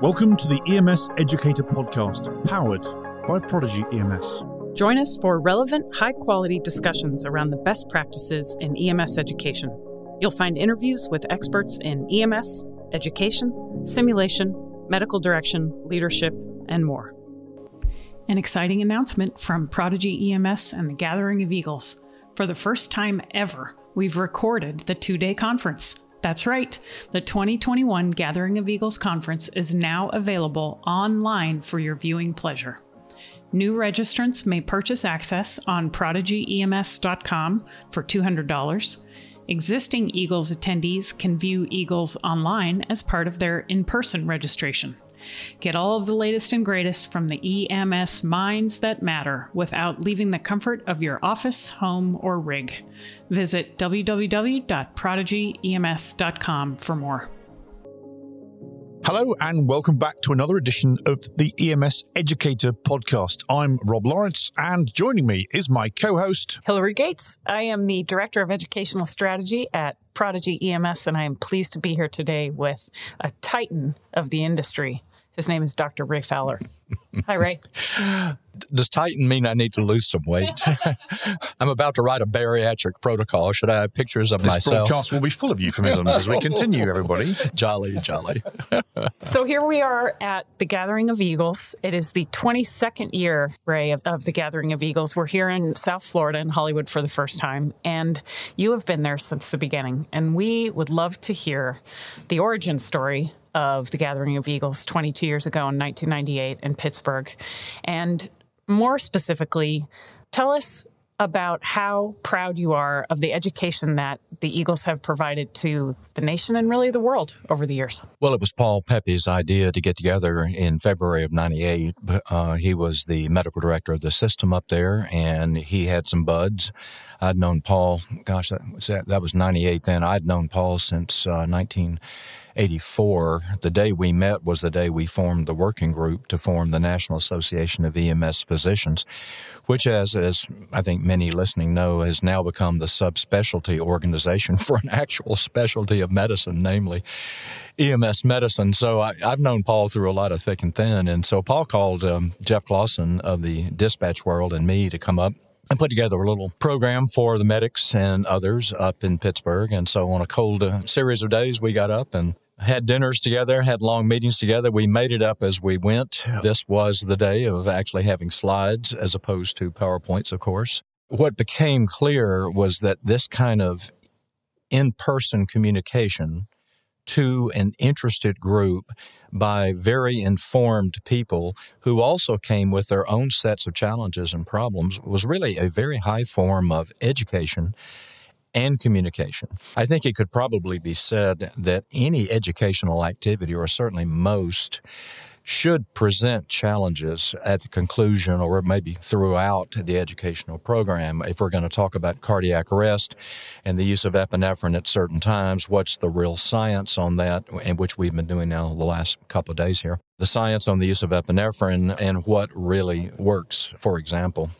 Welcome to the EMS Educator Podcast, powered by Prodigy EMS. Join us for relevant, high quality discussions around the best practices in EMS education. You'll find interviews with experts in EMS, education, simulation, medical direction, leadership, and more. An exciting announcement from Prodigy EMS and the Gathering of Eagles. For the first time ever, we've recorded the two day conference. That's right. The 2021 Gathering of Eagles Conference is now available online for your viewing pleasure. New registrants may purchase access on prodigyems.com for $200. Existing Eagles attendees can view Eagles online as part of their in person registration. Get all of the latest and greatest from the EMS minds that matter without leaving the comfort of your office, home, or rig. Visit www.prodigyems.com for more. Hello, and welcome back to another edition of the EMS Educator Podcast. I'm Rob Lawrence, and joining me is my co host, Hilary Gates. I am the Director of Educational Strategy at Prodigy EMS, and I am pleased to be here today with a titan of the industry. His name is Dr. Ray Fowler. Hi, Ray. Does Titan mean I need to lose some weight? I'm about to write a bariatric protocol. Should I have pictures of this myself? broadcast will be full of euphemisms as we continue, everybody. jolly, jolly. so here we are at the Gathering of Eagles. It is the 22nd year, Ray, of, of the Gathering of Eagles. We're here in South Florida in Hollywood for the first time, and you have been there since the beginning. And we would love to hear the origin story of the Gathering of Eagles 22 years ago in 1998 in Pittsburgh. And more specifically, tell us about how proud you are of the education that the Eagles have provided to the nation and really the world over the years. Well, it was Paul Pepe's idea to get together in February of 98. Uh, he was the medical director of the system up there, and he had some buds. I'd known Paul, gosh, that was, that was 98 then. I'd known Paul since uh, 19. 84, the day we met was the day we formed the working group to form the National Association of EMS Physicians, which, as, as I think many listening know, has now become the subspecialty organization for an actual specialty of medicine, namely EMS medicine. So I, have known Paul through a lot of thick and thin. And so Paul called um, Jeff Clawson of the dispatch world and me to come up and put together a little program for the medics and others up in Pittsburgh. And so on a cold uh, series of days, we got up and had dinners together, had long meetings together. We made it up as we went. This was the day of actually having slides as opposed to PowerPoints, of course. What became clear was that this kind of in person communication to an interested group by very informed people who also came with their own sets of challenges and problems was really a very high form of education and communication. I think it could probably be said that any educational activity, or certainly most, should present challenges at the conclusion or maybe throughout the educational program. If we're going to talk about cardiac arrest and the use of epinephrine at certain times, what's the real science on that, and which we've been doing now the last couple of days here? The science on the use of epinephrine and what really works, for example.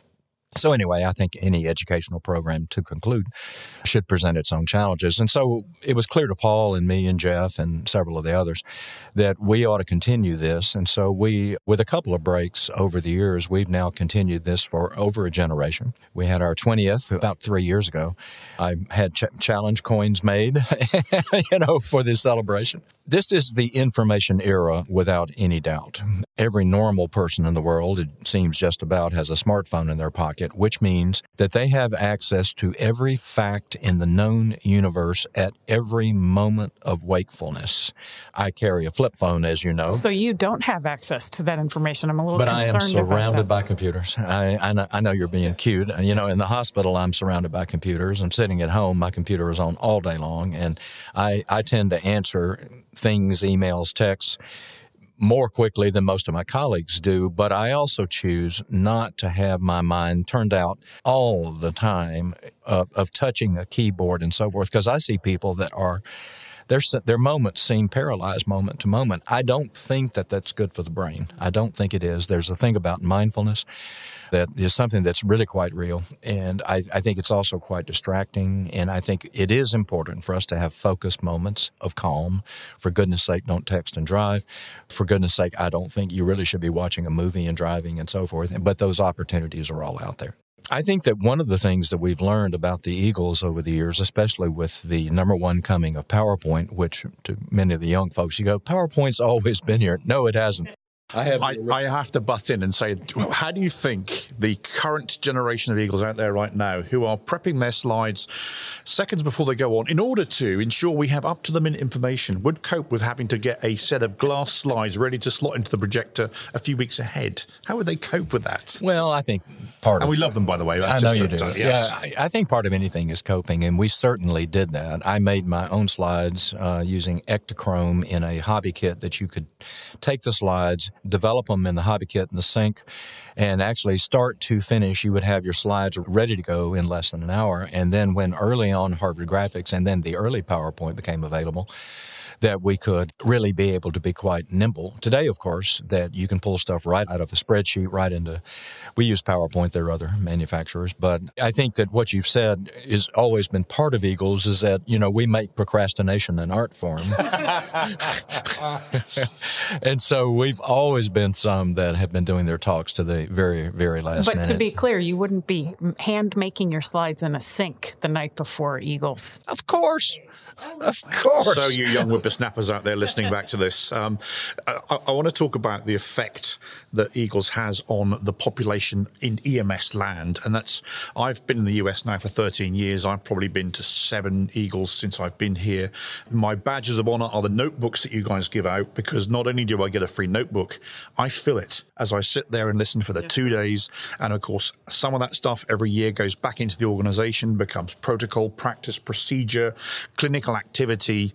So, anyway, I think any educational program to conclude should present its own challenges. And so it was clear to Paul and me and Jeff and several of the others that we ought to continue this. And so we, with a couple of breaks over the years, we've now continued this for over a generation. We had our 20th about three years ago. I had ch- challenge coins made, you know, for this celebration. This is the information era without any doubt. Every normal person in the world, it seems just about, has a smartphone in their pocket, which means that they have access to every fact in the known universe at every moment of wakefulness. I carry a flip phone, as you know. So you don't have access to that information. I'm a little but concerned. But I am surrounded by computers. I, I know, I know you're being cute. You know, in the hospital, I'm surrounded by computers. I'm sitting at home, my computer is on all day long, and I, I tend to answer things, emails, texts more quickly than most of my colleagues do, but I also choose not to have my mind turned out all the time of, of touching a keyboard and so forth because I see people that are their their moments seem paralyzed moment to moment. I don't think that that's good for the brain. I don't think it is. There's a thing about mindfulness that is something that's really quite real. And I, I, think it's also quite distracting. And I think it is important for us to have focused moments of calm. For goodness sake, don't text and drive. For goodness sake, I don't think you really should be watching a movie and driving and so forth. But those opportunities are all out there. I think that one of the things that we've learned about the Eagles over the years, especially with the number one coming of PowerPoint, which to many of the young folks, you go, PowerPoint's always been here. No, it hasn't. I have. I, I, have to butt in and say, how do you think the current generation of Eagles out there right now, who are prepping their slides seconds before they go on, in order to ensure we have up to the minute information, would cope with having to get a set of glass slides ready to slot into the projector a few weeks ahead? How would they cope with that? Well, I think part and of. we love them, by the way. That's I know you do. yes. Yeah, I, I, think part of anything is coping, and we certainly did that. I made my own slides uh, using Ektachrome in a hobby kit that you could take the slides develop them in the hobby kit in the sink, and actually start to finish, you would have your slides ready to go in less than an hour. And then when early on Harvard Graphics and then the early PowerPoint became available, that we could really be able to be quite nimble. Today, of course, that you can pull stuff right out of a spreadsheet right into, we use PowerPoint, there are other manufacturers, but I think that what you've said has always been part of Eagles is that, you know, we make procrastination an art form. and so we've always been some that have been doing their talks to the very, very last but minute. to be clear, you wouldn't be hand making your slides in a sink the night before Eagles. Of course. Of course. So you young whippersnappers out there listening back to this, um, I, I want to talk about the effect that Eagles has on the population in EMS land. And that's, I've been in the US now for 13 years. I've probably been to seven Eagles since I've been here. My badges of honor are the notebooks that you guys give out because not only do I get a free notebook, I fill it as I sit there and listen for the two days. And of course, some of that stuff every year goes back into the organization, becomes protocol, practice, procedure, clinical activity.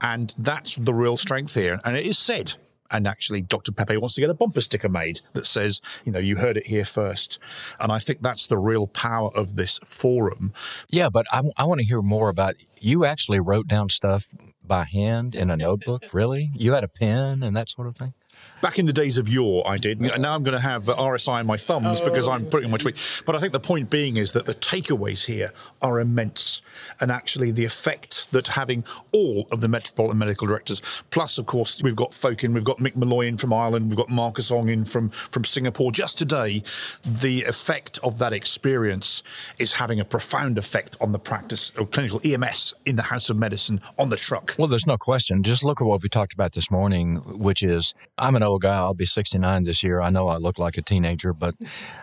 And that's the real strength here. And it is said and actually Dr. Pepe wants to get a bumper sticker made that says, you know, you heard it here first. And I think that's the real power of this forum. Yeah, but I, I want to hear more about you actually wrote down stuff by hand in a notebook, really? You had a pen and that sort of thing? Back in the days of yore, I did. And now I'm going to have RSI in my thumbs oh. because I'm putting my tweet. But I think the point being is that the takeaways here are immense. And actually, the effect that having all of the Metropolitan Medical Directors, plus, of course, we've got folk in, we've got Mick Molloy in from Ireland, we've got Marcus Ong in from, from Singapore just today, the effect of that experience is having a profound effect on the practice of clinical EMS in the House of Medicine on the truck. Well, there's no question. Just look at what we talked about this morning, which is I'm an old guy. I'll be 69 this year. I know I look like a teenager, but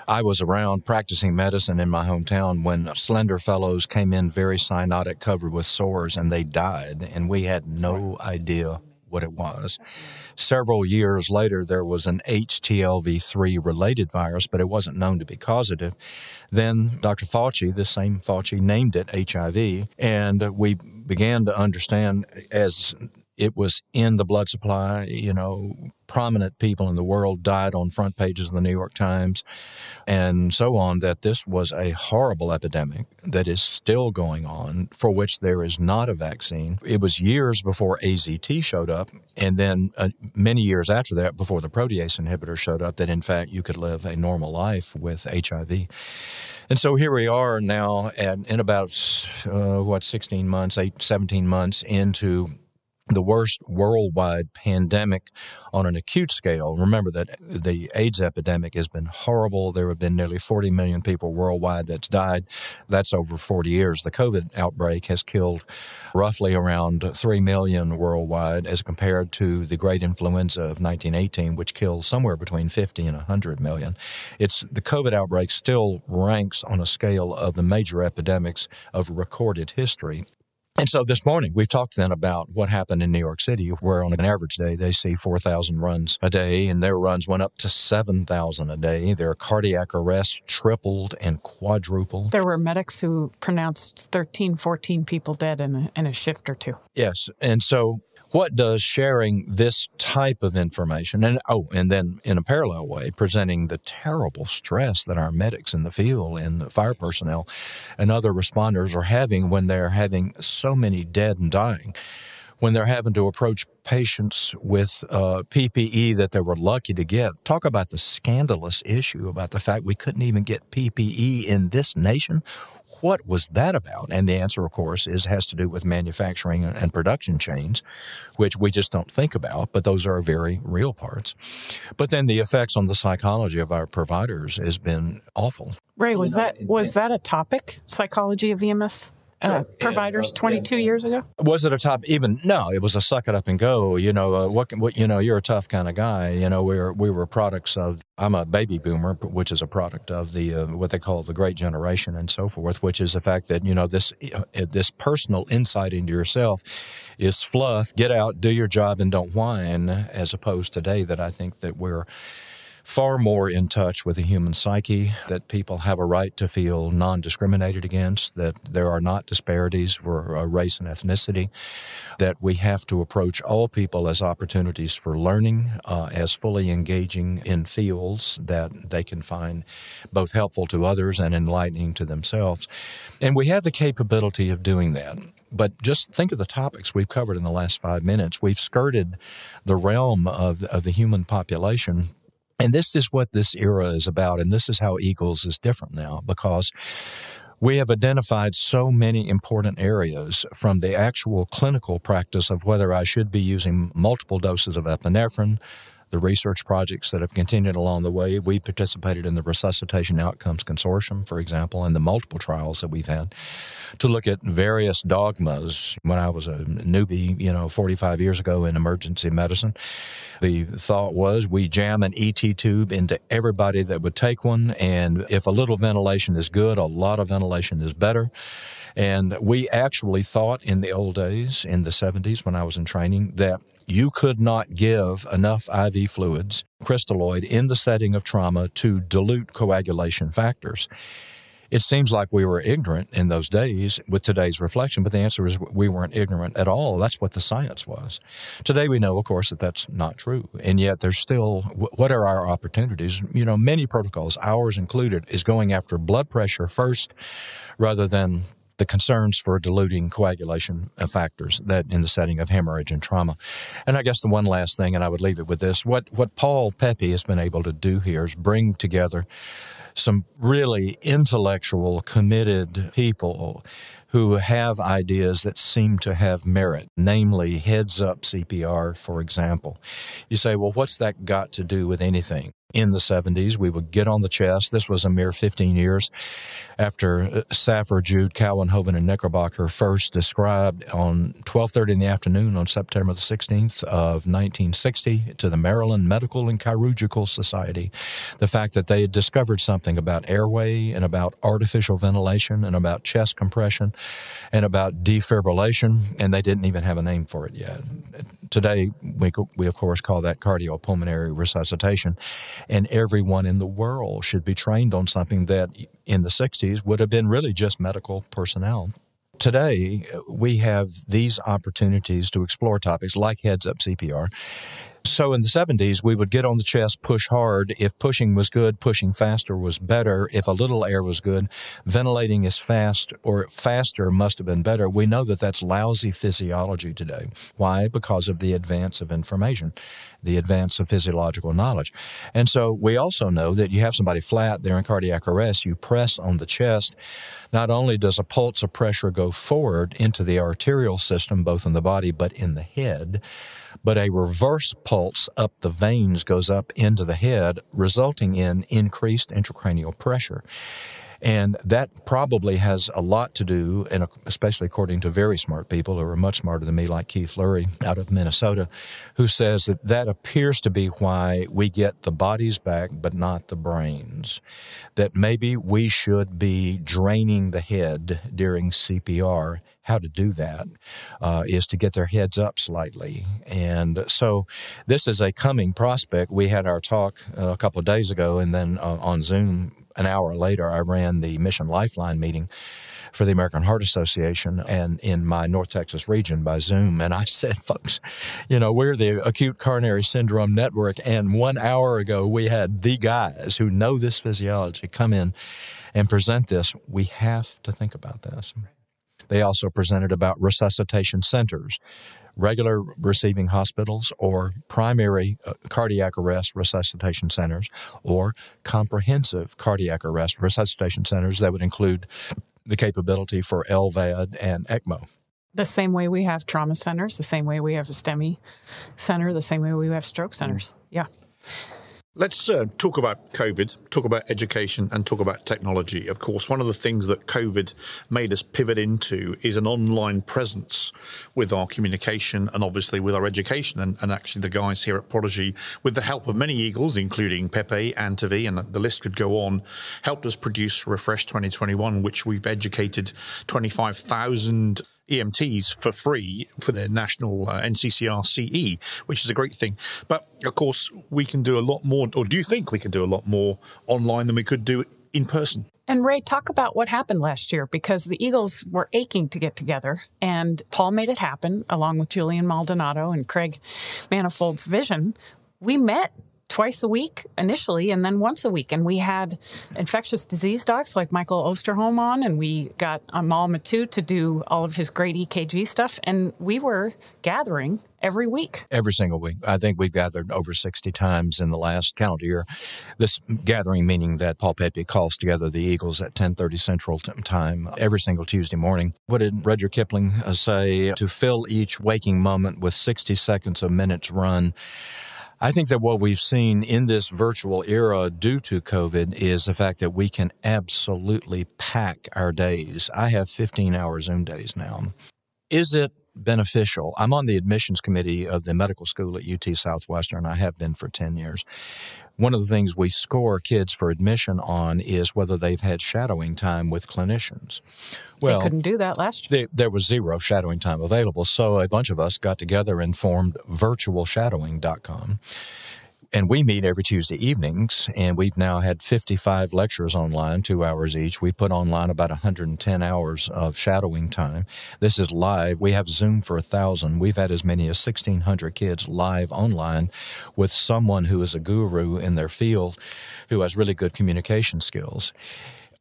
I was around practicing medicine in my hometown when slender fellows came in very cyanotic, covered with sores, and they died, and we had no idea what it was. Several years later, there was an HTLV3 related virus, but it wasn't known to be causative. Then Dr. Fauci, the same Fauci, named it HIV, and we began to understand as it was in the blood supply. You know, prominent people in the world died on front pages of the New York Times and so on, that this was a horrible epidemic that is still going on, for which there is not a vaccine. It was years before AZT showed up, and then uh, many years after that, before the protease inhibitor showed up, that in fact you could live a normal life with HIV. And so here we are now at, in about, uh, what, 16 months, 8, 17 months into the worst worldwide pandemic on an acute scale. Remember that the AIDS epidemic has been horrible. There have been nearly 40 million people worldwide that's died. That's over 40 years. The COVID outbreak has killed roughly around 3 million worldwide as compared to the great influenza of 1918, which killed somewhere between 50 and 100 million. It's the COVID outbreak still ranks on a scale of the major epidemics of recorded history. And so this morning, we've talked then about what happened in New York City, where on an average day, they see 4,000 runs a day, and their runs went up to 7,000 a day. Their cardiac arrests tripled and quadrupled. There were medics who pronounced 13, 14 people dead in a, in a shift or two. Yes. And so what does sharing this type of information and oh and then in a parallel way presenting the terrible stress that our medics in the field and fire personnel and other responders are having when they're having so many dead and dying when they're having to approach patients with uh, PPE that they were lucky to get. Talk about the scandalous issue about the fact we couldn't even get PPE in this nation. What was that about? And the answer, of course, is has to do with manufacturing and production chains, which we just don't think about, but those are very real parts. But then the effects on the psychology of our providers has been awful. Ray, was that was that a topic? Psychology of EMS? Uh, providers 22 years ago? Was it a top even? No, it was a suck it up and go. You know, uh, what, what, you know, you're a tough kind of guy. You know, we were, we were products of, I'm a baby boomer, which is a product of the, uh, what they call the great generation and so forth, which is the fact that, you know, this, uh, this personal insight into yourself is fluff. Get out, do your job and don't whine as opposed today that I think that we're, far more in touch with the human psyche, that people have a right to feel non discriminated against, that there are not disparities for race and ethnicity, that we have to approach all people as opportunities for learning, uh, as fully engaging in fields that they can find both helpful to others and enlightening to themselves. And we have the capability of doing that. But just think of the topics we've covered in the last five minutes. We've skirted the realm of, of the human population and this is what this era is about. And this is how Eagles is different now because we have identified so many important areas from the actual clinical practice of whether I should be using multiple doses of epinephrine the research projects that have continued along the way. We participated in the Resuscitation Outcomes Consortium, for example, and the multiple trials that we've had to look at various dogmas. When I was a newbie, you know, 45 years ago in emergency medicine, the thought was we jam an ET tube into everybody that would take one, and if a little ventilation is good, a lot of ventilation is better. And we actually thought in the old days, in the 70s when I was in training, that you could not give enough IV fluids, crystalloid, in the setting of trauma to dilute coagulation factors. It seems like we were ignorant in those days with today's reflection, but the answer is we weren't ignorant at all. That's what the science was. Today we know, of course, that that's not true. And yet there's still, what are our opportunities? You know, many protocols, ours included, is going after blood pressure first rather than the concerns for diluting coagulation factors that in the setting of hemorrhage and trauma. And I guess the one last thing, and I would leave it with this: what what Paul Pepe has been able to do here is bring together some really intellectual, committed people who have ideas that seem to have merit, namely heads up CPR, for example. You say, well, what's that got to do with anything? In the 70s. We would get on the chest. This was a mere 15 years after uh, Jude, Jude, Kouwenhoven, and Knickerbocker first described on 12:30 in the afternoon on September the 16th of 1960 to the Maryland Medical and Chirurgical Society the fact that they had discovered something about airway and about artificial ventilation and about chest compression and about defibrillation, and they didn't even have a name for it yet. Today, we, we of course call that cardiopulmonary resuscitation and everyone in the world should be trained on something that in the 60s would have been really just medical personnel. Today, we have these opportunities to explore topics like heads up CPR so in the 70s, we would get on the chest, push hard. If pushing was good, pushing faster was better. If a little air was good, ventilating is fast or faster must have been better. We know that that's lousy physiology today. Why? Because of the advance of information, the advance of physiological knowledge. And so we also know that you have somebody flat, they're in cardiac arrest, you press on the chest. Not only does a pulse of pressure go forward into the arterial system, both in the body but in the head, but a reverse pulse up the veins goes up into the head, resulting in increased intracranial pressure. And that probably has a lot to do, and especially according to very smart people who are much smarter than me, like Keith Lurie out of Minnesota, who says that that appears to be why we get the bodies back, but not the brains. That maybe we should be draining the head during CPR how to do that uh, is to get their heads up slightly. And so this is a coming prospect. We had our talk uh, a couple of days ago, and then uh, on Zoom an hour later, I ran the Mission Lifeline meeting for the American Heart Association and in my North Texas region by Zoom. And I said, folks, you know, we're the Acute Coronary Syndrome Network. And one hour ago, we had the guys who know this physiology come in and present this. We have to think about this. They also presented about resuscitation centers, regular receiving hospitals or primary uh, cardiac arrest resuscitation centers or comprehensive cardiac arrest resuscitation centers that would include the capability for LVAD and ECMO. The same way we have trauma centers, the same way we have a STEMI center, the same way we have stroke centers. Yeah. Let's uh, talk about COVID, talk about education, and talk about technology. Of course, one of the things that COVID made us pivot into is an online presence with our communication and obviously with our education. And, and actually, the guys here at Prodigy, with the help of many Eagles, including Pepe, Antevy, and the list could go on, helped us produce Refresh 2021, which we've educated 25,000 EMTs for free for their national uh, NCCR CE, which is a great thing. But of course, we can do a lot more, or do you think we can do a lot more online than we could do in person? And Ray, talk about what happened last year because the Eagles were aching to get together, and Paul made it happen along with Julian Maldonado and Craig Manifold's vision. We met twice a week initially and then once a week. And we had infectious disease docs like Michael Osterholm on, and we got Amal Mattu to do all of his great EKG stuff. And we were gathering every week. Every single week. I think we've gathered over 60 times in the last calendar year. This gathering meaning that Paul Pepe calls together the Eagles at 10:30 Central Time every single Tuesday morning. What did Rudyard Kipling uh, say? To fill each waking moment with 60 seconds a minute's run. I think that what we've seen in this virtual era due to COVID is the fact that we can absolutely pack our days. I have 15 hour Zoom days now. Is it beneficial? I'm on the admissions committee of the medical school at UT Southwestern. I have been for 10 years. One of the things we score kids for admission on is whether they've had shadowing time with clinicians. Well, they couldn't do that last year. They, there was zero shadowing time available. So a bunch of us got together and formed virtualshadowing.com and we meet every Tuesday evenings, and we've now had 55 lectures online, two hours each. We put online about 110 hours of shadowing time. This is live. We have Zoom for a thousand. We've had as many as 1,600 kids live online with someone who is a guru in their field who has really good communication skills.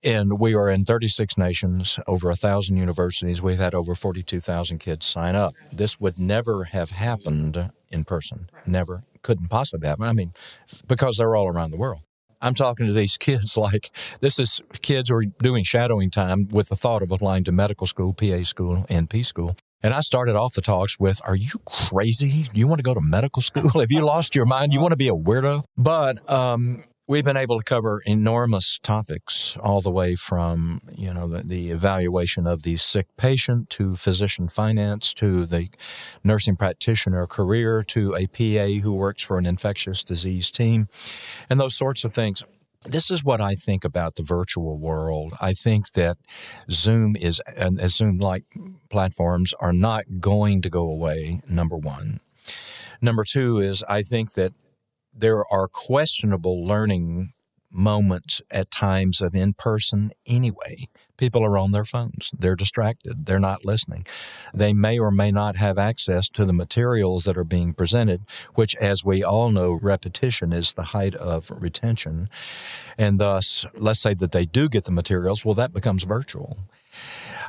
And we are in 36 nations, over a thousand universities. We've had over 42,000 kids sign up. This would never have happened in person. Never. Couldn't possibly happen. I mean, because they're all around the world. I'm talking to these kids like this is kids who are doing shadowing time with the thought of applying to medical school, PA school, NP school. And I started off the talks with, Are you crazy? You want to go to medical school? Have you lost your mind? You want to be a weirdo? But um, We've been able to cover enormous topics, all the way from you know the, the, evaluation of the sick patient to physician finance to the nursing practitioner career to a PA who works for an infectious disease team, and those sorts of things. This is what I think about the virtual world. I think that Zoom is and Zoom like platforms are not going to go away. Number one. Number two is I think that there are questionable learning moments at times of in person anyway. People are on their phones. They're distracted. They're not listening. They may or may not have access to the materials that are being presented, which, as we all know, repetition is the height of retention. And thus, let's say that they do get the materials, well, that becomes virtual.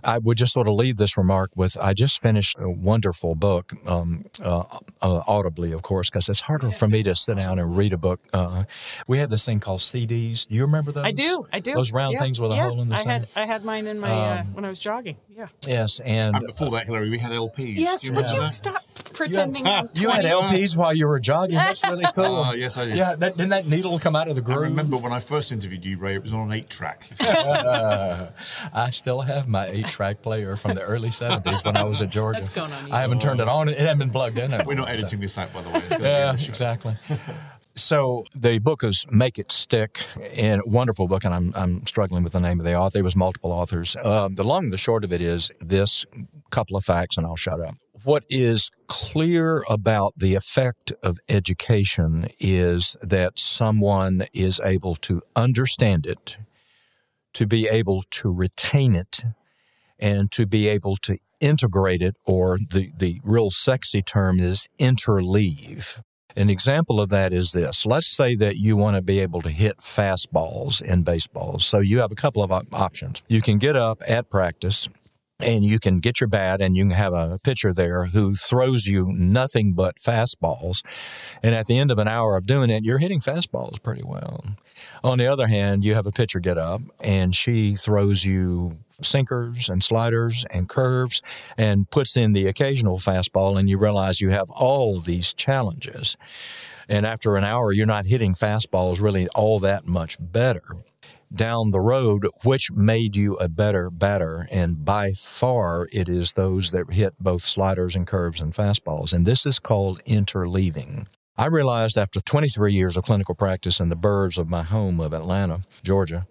I would just sort of leave this remark with I just finished a wonderful book, um, uh, uh, audibly, of course, because it's harder for me to sit down and read a book. Uh, we have this thing called CDs. Do you remember those? I do. I do. Those round yeah. thing with a yeah. hole in the I side. Had, I had mine in my uh, um, when I was jogging. Yeah. Yes, and, and before uh, that, Hilary, we had LPs. Yes. Would you stop pretending? You had, you had LPs while you were jogging. That's really cool. Oh, yes, I did. Yeah, that, didn't that needle come out of the groove? I remember when I first interviewed you, Ray. It was on an eight-track. I still have my eight-track player from the early '70s when I was at Georgia. That's going on. I haven't turned it on. It hasn't been plugged in. We're not editing this out, by the way. yeah, exactly. So the book is Make It Stick, and wonderful book, and I'm, I'm struggling with the name of the author. There was multiple authors. Um, the long and the short of it is this couple of facts, and I'll shut up. What is clear about the effect of education is that someone is able to understand it, to be able to retain it, and to be able to integrate it, or the, the real sexy term is interleave. An example of that is this. Let's say that you want to be able to hit fastballs in baseballs. So you have a couple of options. You can get up at practice and you can get your bat and you can have a pitcher there who throws you nothing but fastballs. And at the end of an hour of doing it, you're hitting fastballs pretty well. On the other hand, you have a pitcher get up and she throws you sinkers and sliders and curves and puts in the occasional fastball, and you realize you have all these challenges. And after an hour, you're not hitting fastballs really all that much better down the road, which made you a better batter. And by far, it is those that hit both sliders and curves and fastballs. And this is called interleaving. I realized after 23 years of clinical practice in the burbs of my home of Atlanta, Georgia,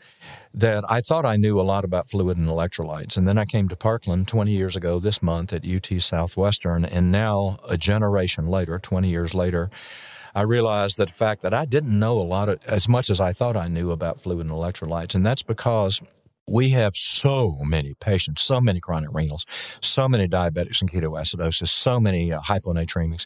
that I thought I knew a lot about fluid and electrolytes. And then I came to Parkland 20 years ago this month at UT Southwestern. And now, a generation later, 20 years later, I realized that the fact that I didn't know a lot of, as much as I thought I knew about fluid and electrolytes. And that's because we have so many patients, so many chronic renals, so many diabetics and ketoacidosis, so many uh, hyponatremics,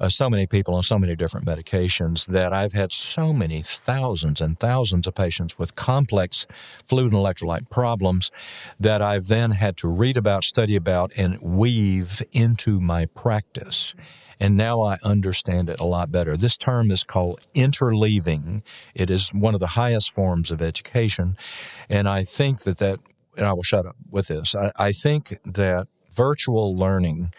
uh, so many people on so many different medications that I've had so many thousands and thousands of patients with complex fluid and electrolyte problems that I've then had to read about, study about, and weave into my practice. And now I understand it a lot better. This term is called interleaving. It is one of the highest forms of education. And I think that that, and I will shut up with this, I, I think that virtual learning,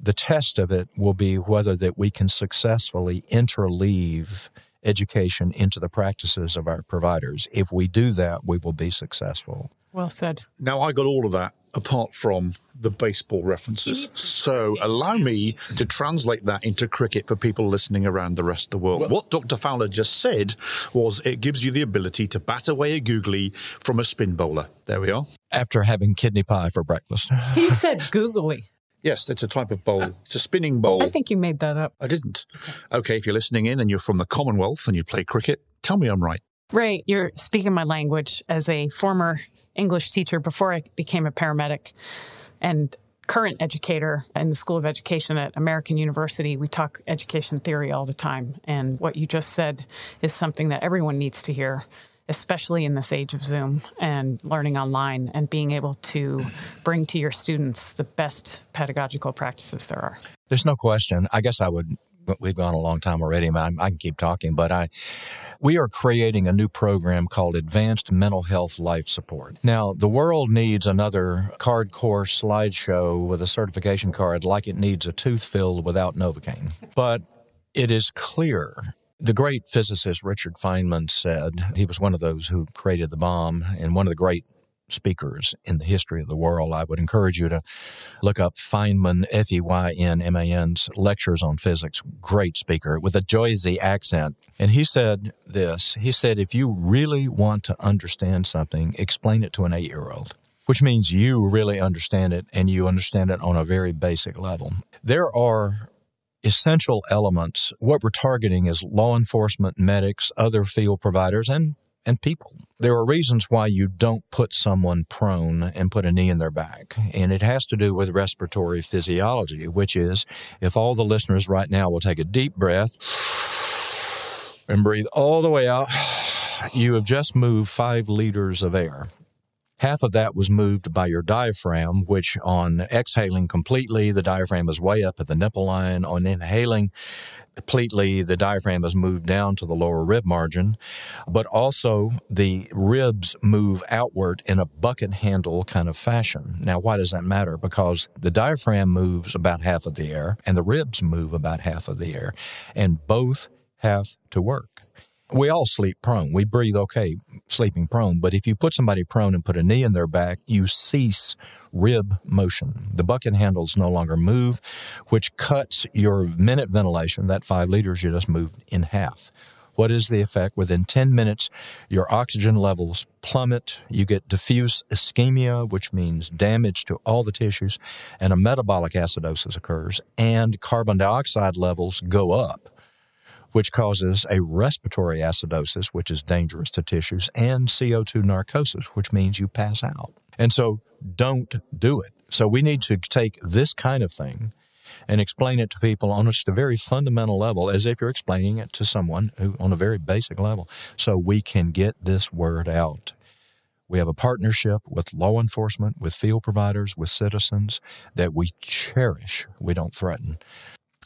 the test of it will be whether that we can successfully interleave education into the practices of our providers. If we do that, we will be successful. Well said. Now, I got all of that apart from the baseball references. So allow me to translate that into cricket for people listening around the rest of the world. Well, what Dr. Fowler just said was it gives you the ability to bat away a googly from a spin bowler. There we are. After having kidney pie for breakfast. He said googly. Yes, it's a type of bowl. It's a spinning bowl. I think you made that up. I didn't. Okay, if you're listening in and you're from the Commonwealth and you play cricket, tell me I'm right. Ray, you're speaking my language as a former English teacher before I became a paramedic and current educator in the School of Education at American University. We talk education theory all the time. And what you just said is something that everyone needs to hear especially in this age of Zoom and learning online and being able to bring to your students the best pedagogical practices there are. There's no question. I guess I would we've gone a long time already. I, I can keep talking, but I, we are creating a new program called Advanced Mental Health Life Support. Now, the world needs another card course slideshow with a certification card like it needs a tooth filled without Novocaine. But it is clear the great physicist Richard Feynman said, he was one of those who created the bomb and one of the great speakers in the history of the world. I would encourage you to look up Feynman, F E Y N M A N's lectures on physics. Great speaker with a Jersey accent. And he said this He said, if you really want to understand something, explain it to an eight year old. Which means you really understand it and you understand it on a very basic level. There are essential elements. What we're targeting is law enforcement, medics, other field providers, and and people. There are reasons why you don't put someone prone and put a knee in their back. And it has to do with respiratory physiology, which is if all the listeners right now will take a deep breath and breathe all the way out, you have just moved five liters of air. Half of that was moved by your diaphragm, which on exhaling completely, the diaphragm is way up at the nipple line. On inhaling completely, the diaphragm is moved down to the lower rib margin. But also, the ribs move outward in a bucket handle kind of fashion. Now, why does that matter? Because the diaphragm moves about half of the air, and the ribs move about half of the air, and both have to work. We all sleep prone. We breathe okay sleeping prone. But if you put somebody prone and put a knee in their back, you cease rib motion. The bucket handles no longer move, which cuts your minute ventilation, that five liters you just moved, in half. What is the effect? Within 10 minutes, your oxygen levels plummet. You get diffuse ischemia, which means damage to all the tissues, and a metabolic acidosis occurs, and carbon dioxide levels go up which causes a respiratory acidosis, which is dangerous to tissues, and CO2 narcosis, which means you pass out. And so don't do it. So we need to take this kind of thing and explain it to people on just a very fundamental level, as if you're explaining it to someone who on a very basic level, so we can get this word out. We have a partnership with law enforcement, with field providers, with citizens that we cherish. We don't threaten.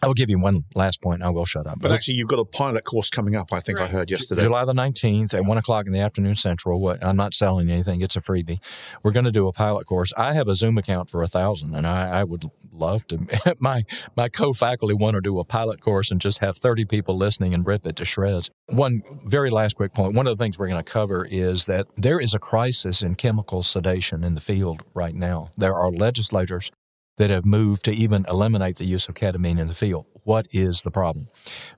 I will give you one last point. I will shut up. But actually, you've got a pilot course coming up. I think right. I heard yesterday, July the nineteenth at one o'clock in the afternoon Central. I'm not selling anything; it's a freebie. We're going to do a pilot course. I have a Zoom account for a thousand, and I, I would love to. my my co-faculty want to do a pilot course and just have thirty people listening and rip it to shreds. One very last quick point. One of the things we're going to cover is that there is a crisis in chemical sedation in the field right now. There are legislators that have moved to even eliminate the use of ketamine in the field. What is the problem?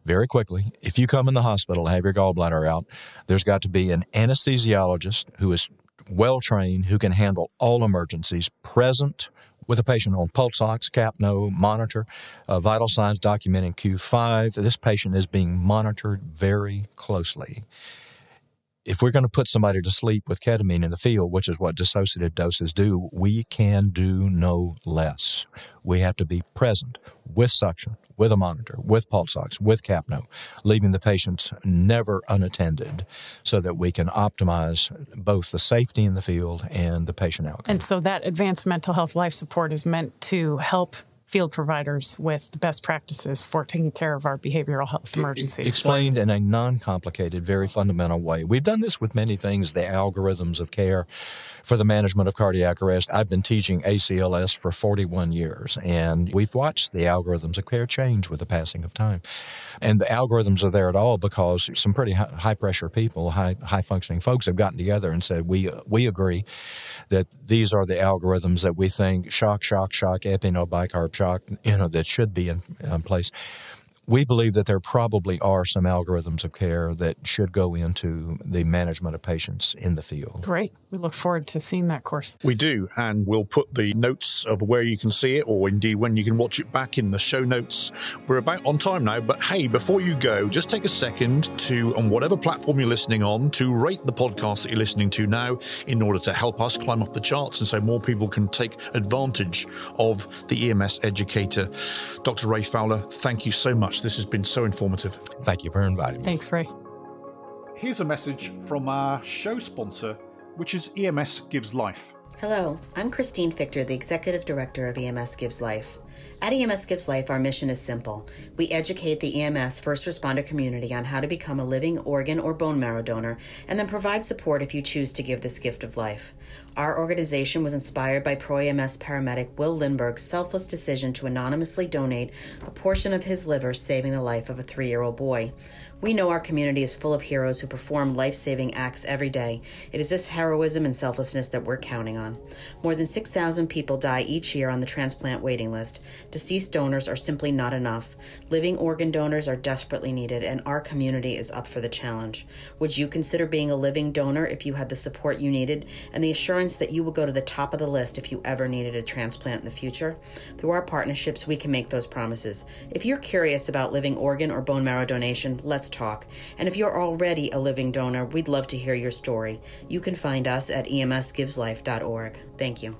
Very quickly, if you come in the hospital and have your gallbladder out, there's got to be an anesthesiologist who is well trained, who can handle all emergencies, present with a patient on pulse ox, capno, monitor, uh, vital signs documenting Q5. This patient is being monitored very closely if we're going to put somebody to sleep with ketamine in the field, which is what dissociative doses do, we can do no less. We have to be present with suction, with a monitor, with pulse ox, with capno, leaving the patients never unattended so that we can optimize both the safety in the field and the patient outcome. And so that advanced mental health life support is meant to help field providers with the best practices for taking care of our behavioral health emergencies. Explained in a non complicated, very fundamental way. We've done this with many things, the algorithms of care for the management of cardiac arrest. I've been teaching ACLS for 41 years, and we've watched the algorithms of care change with the passing of time. And the algorithms are there at all because some pretty high pressure people, high, high functioning folks have gotten together and said, we, we agree that these are the algorithms that we think shock, shock, shock, epi, no bicarb shock, you know, that should be in, in place we believe that there probably are some algorithms of care that should go into the management of patients in the field. Great. We look forward to seeing that course. We do. And we'll put the notes of where you can see it or indeed when you can watch it back in the show notes. We're about on time now. But hey, before you go, just take a second to, on whatever platform you're listening on, to rate the podcast that you're listening to now in order to help us climb up the charts and so more people can take advantage of the EMS educator. Dr. Ray Fowler, thank you so much much. This has been so informative. Thank you for inviting me. Thanks, Ray. Here's a message from our show sponsor, which is EMS Gives Life. Hello, I'm Christine Fichter, the Executive Director of EMS Gives Life. At EMS Gives Life, our mission is simple. We educate the EMS first responder community on how to become a living organ or bone marrow donor and then provide support if you choose to give this gift of life. Our organization was inspired by pro EMS paramedic Will Lindbergh's selfless decision to anonymously donate a portion of his liver, saving the life of a three year old boy. We know our community is full of heroes who perform life saving acts every day. It is this heroism and selflessness that we're counting on. More than 6,000 people die each year on the transplant waiting list. Deceased donors are simply not enough. Living organ donors are desperately needed, and our community is up for the challenge. Would you consider being a living donor if you had the support you needed and the assurance that you will go to the top of the list if you ever needed a transplant in the future? Through our partnerships, we can make those promises. If you're curious about living organ or bone marrow donation, let's talk. And if you're already a living donor, we'd love to hear your story. You can find us at emsgiveslife.org. Thank you.